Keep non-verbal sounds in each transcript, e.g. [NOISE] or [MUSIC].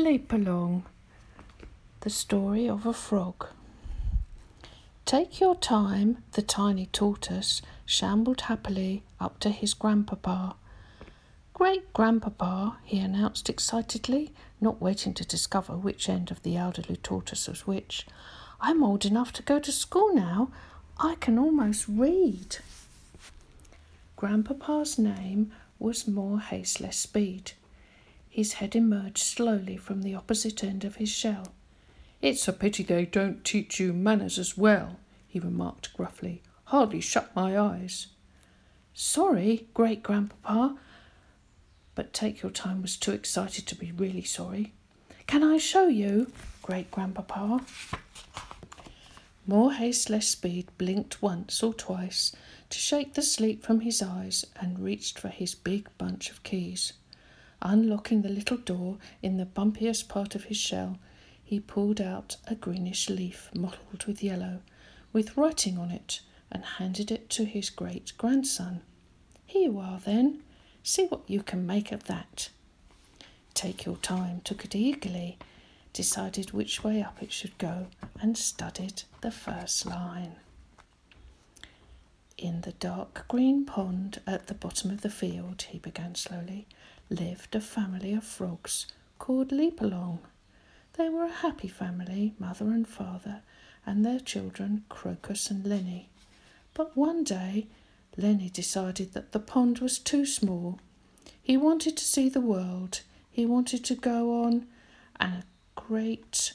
Leap Along The Story of a Frog. Take your time, the tiny tortoise shambled happily up to his grandpapa. Great grandpapa, he announced excitedly, not waiting to discover which end of the elderly tortoise was which. I'm old enough to go to school now. I can almost read. Grandpapa's name was More Haste Less Speed. His head emerged slowly from the opposite end of his shell. It's a pity they don't teach you manners as well, he remarked gruffly. Hardly shut my eyes. Sorry, great grandpapa. But Take Your Time was too excited to be really sorry. Can I show you, great grandpapa? More haste, less speed blinked once or twice to shake the sleep from his eyes and reached for his big bunch of keys. Unlocking the little door in the bumpiest part of his shell, he pulled out a greenish leaf mottled with yellow, with writing on it, and handed it to his great grandson. Here you are, then. See what you can make of that. Take your time, took it eagerly, decided which way up it should go, and studied the first line. In the dark green pond at the bottom of the field, he began slowly, lived a family of frogs called Leap Along. They were a happy family, mother and father, and their children, Crocus and Lenny. But one day, Lenny decided that the pond was too small. He wanted to see the world. He wanted to go on a great.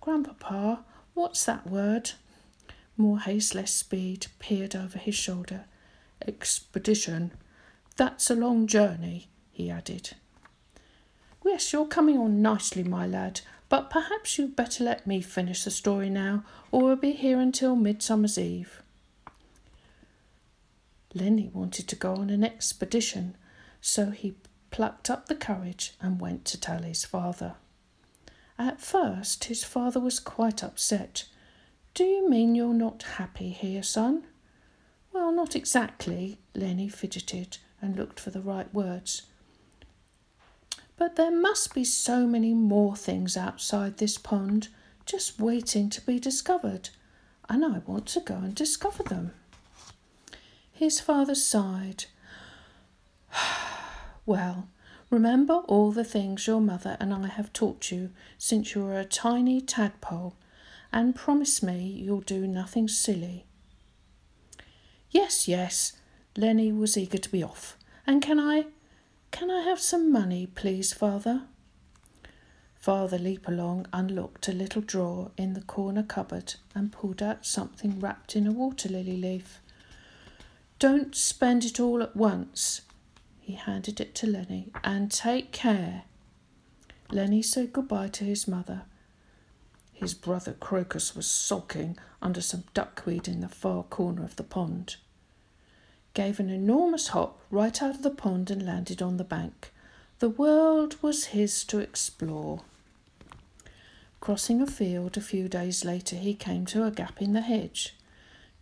Grandpapa, what's that word? More haste, less speed, peered over his shoulder. Expedition, that's a long journey, he added. Yes, you're coming on nicely, my lad, but perhaps you'd better let me finish the story now, or we'll be here until Midsummer's Eve. Lenny wanted to go on an expedition, so he plucked up the courage and went to tell his father. At first, his father was quite upset. Do you mean you're not happy here, son? Well, not exactly, Lenny fidgeted and looked for the right words. But there must be so many more things outside this pond, just waiting to be discovered, and I want to go and discover them. His father sighed. [SIGHS] well, remember all the things your mother and I have taught you since you were a tiny tadpole, and promise me you'll do nothing silly. Yes, yes, Lenny was eager to be off. And can I can I have some money, please, father? Father Leap Along unlocked a little drawer in the corner cupboard and pulled out something wrapped in a water lily leaf. Don't spend it all at once. He handed it to Lenny. And take care. Lenny said goodbye to his mother. His brother Crocus was sulking under some duckweed in the far corner of the pond gave an enormous hop right out of the pond and landed on the bank. The world was his to explore. Crossing a field a few days later, he came to a gap in the hedge.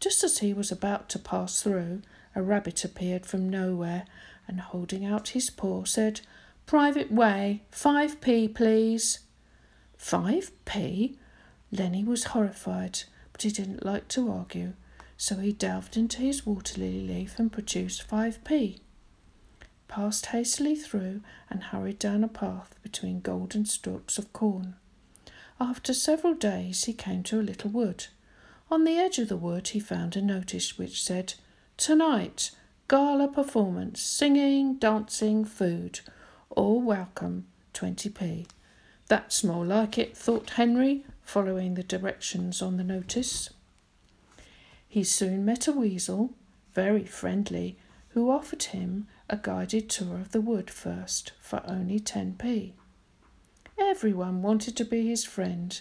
Just as he was about to pass through, a rabbit appeared from nowhere and, holding out his paw, said, Private way, 5p, please. 5p? Lenny was horrified, but he didn't like to argue so he delved into his water lily leaf and produced 5p, passed hastily through, and hurried down a path between golden stalks of corn. After several days, he came to a little wood. On the edge of the wood, he found a notice which said, Tonight, gala performance, singing, dancing, food, all welcome, 20p. That's more like it, thought Henry, following the directions on the notice. He soon met a weasel, very friendly, who offered him a guided tour of the wood first for only 10p. Everyone wanted to be his friend,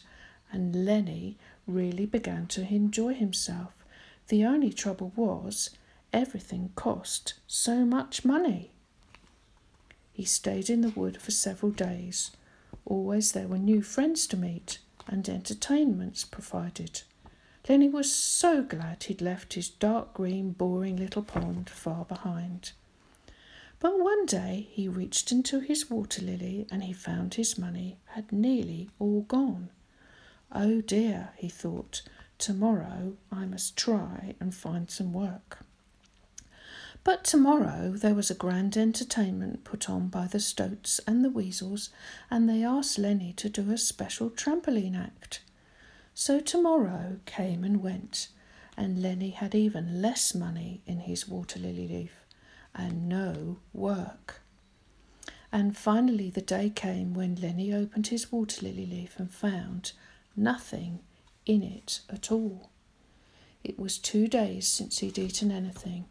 and Lenny really began to enjoy himself. The only trouble was, everything cost so much money. He stayed in the wood for several days. Always there were new friends to meet and entertainments provided. Lenny was so glad he'd left his dark green, boring little pond far behind. But one day he reached into his water lily and he found his money had nearly all gone. Oh dear, he thought, tomorrow I must try and find some work. But tomorrow there was a grand entertainment put on by the Stoats and the Weasels, and they asked Lenny to do a special trampoline act. So tomorrow came and went, and Lenny had even less money in his water lily leaf and no work. And finally, the day came when Lenny opened his water lily leaf and found nothing in it at all. It was two days since he'd eaten anything,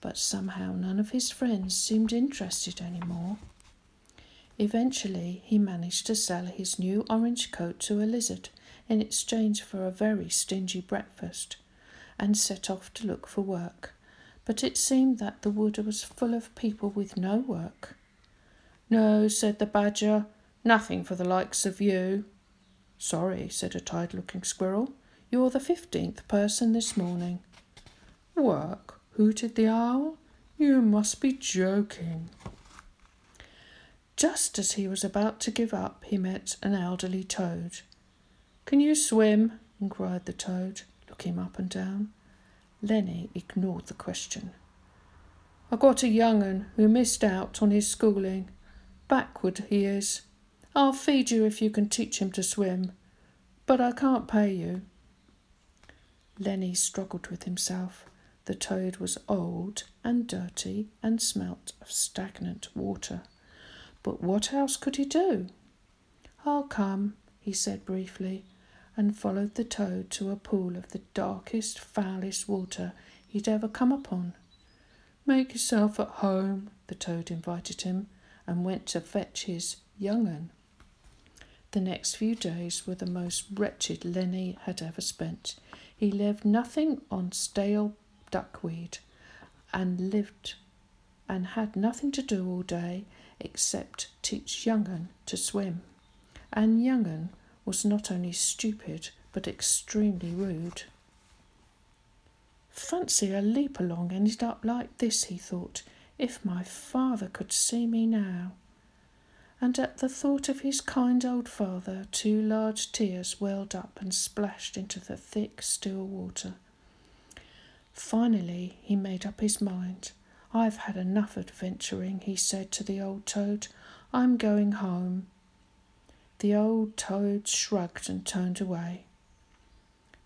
but somehow none of his friends seemed interested any more. Eventually, he managed to sell his new orange coat to a lizard in exchange for a very stingy breakfast and set off to look for work but it seemed that the wood was full of people with no work. No, said the badger, nothing for the likes of you. Sorry, said a tired looking squirrel, you're the fifteenth person this morning. Work, hooted the owl, you must be joking. Just as he was about to give up, he met an elderly toad. Can you swim? inquired the toad, looking up and down. Lenny ignored the question. I got a young un who missed out on his schooling. Backward he is. I'll feed you if you can teach him to swim, but I can't pay you. Lenny struggled with himself. The toad was old and dirty and smelt of stagnant water. But what else could he do? I'll come, he said briefly, and followed the toad to a pool of the darkest, foulest water he'd ever come upon. Make yourself at home, the toad invited him, and went to fetch his young un. The next few days were the most wretched Lenny had ever spent. He lived nothing on stale duckweed and lived and had nothing to do all day except teach Young'un to swim. And Young'un was not only stupid but extremely rude. Fancy a leap along ended up like this, he thought. If my father could see me now. And at the thought of his kind old father, two large tears welled up and splashed into the thick, still water. Finally, he made up his mind. I've had enough adventuring, he said to the old toad. I'm going home. The old toad shrugged and turned away.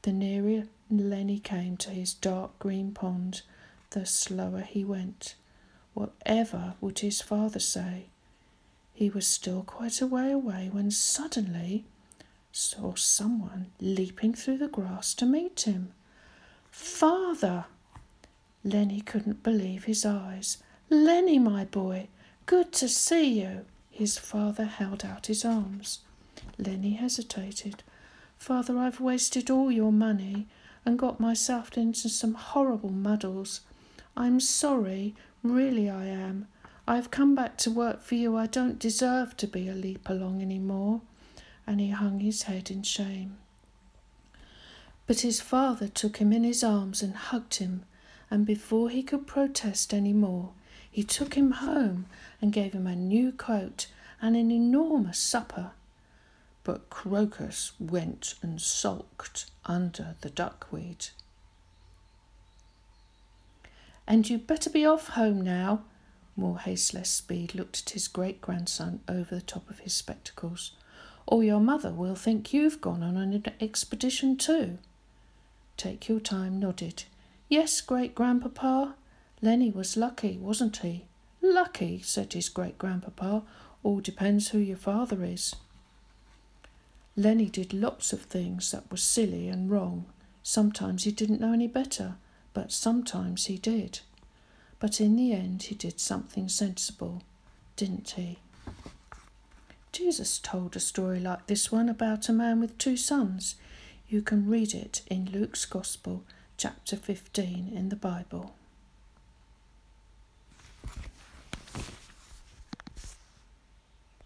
The nearer Lenny came to his dark green pond, the slower he went. Whatever would his father say? He was still quite a way away when suddenly saw someone leaping through the grass to meet him. Father! Lenny couldn't believe his eyes. Lenny, my boy, good to see you. His father held out his arms. Lenny hesitated. Father, I've wasted all your money and got myself into some horrible muddles. I'm sorry, really I am. I've come back to work for you. I don't deserve to be a leap along any more. And he hung his head in shame. But his father took him in his arms and hugged him, and before he could protest any more, he took him home and gave him a new coat and an enormous supper. But Crocus went and sulked under the duckweed. And you'd better be off home now. More haste, less speed looked at his great grandson over the top of his spectacles. Or your mother will think you've gone on an expedition too. Take your time nodded. Yes, great grandpapa. Lenny was lucky, wasn't he? Lucky, said his great grandpapa. All depends who your father is. Lenny did lots of things that were silly and wrong. Sometimes he didn't know any better, but sometimes he did. But in the end, he did something sensible, didn't he? Jesus told a story like this one about a man with two sons. You can read it in Luke's Gospel, chapter 15 in the Bible.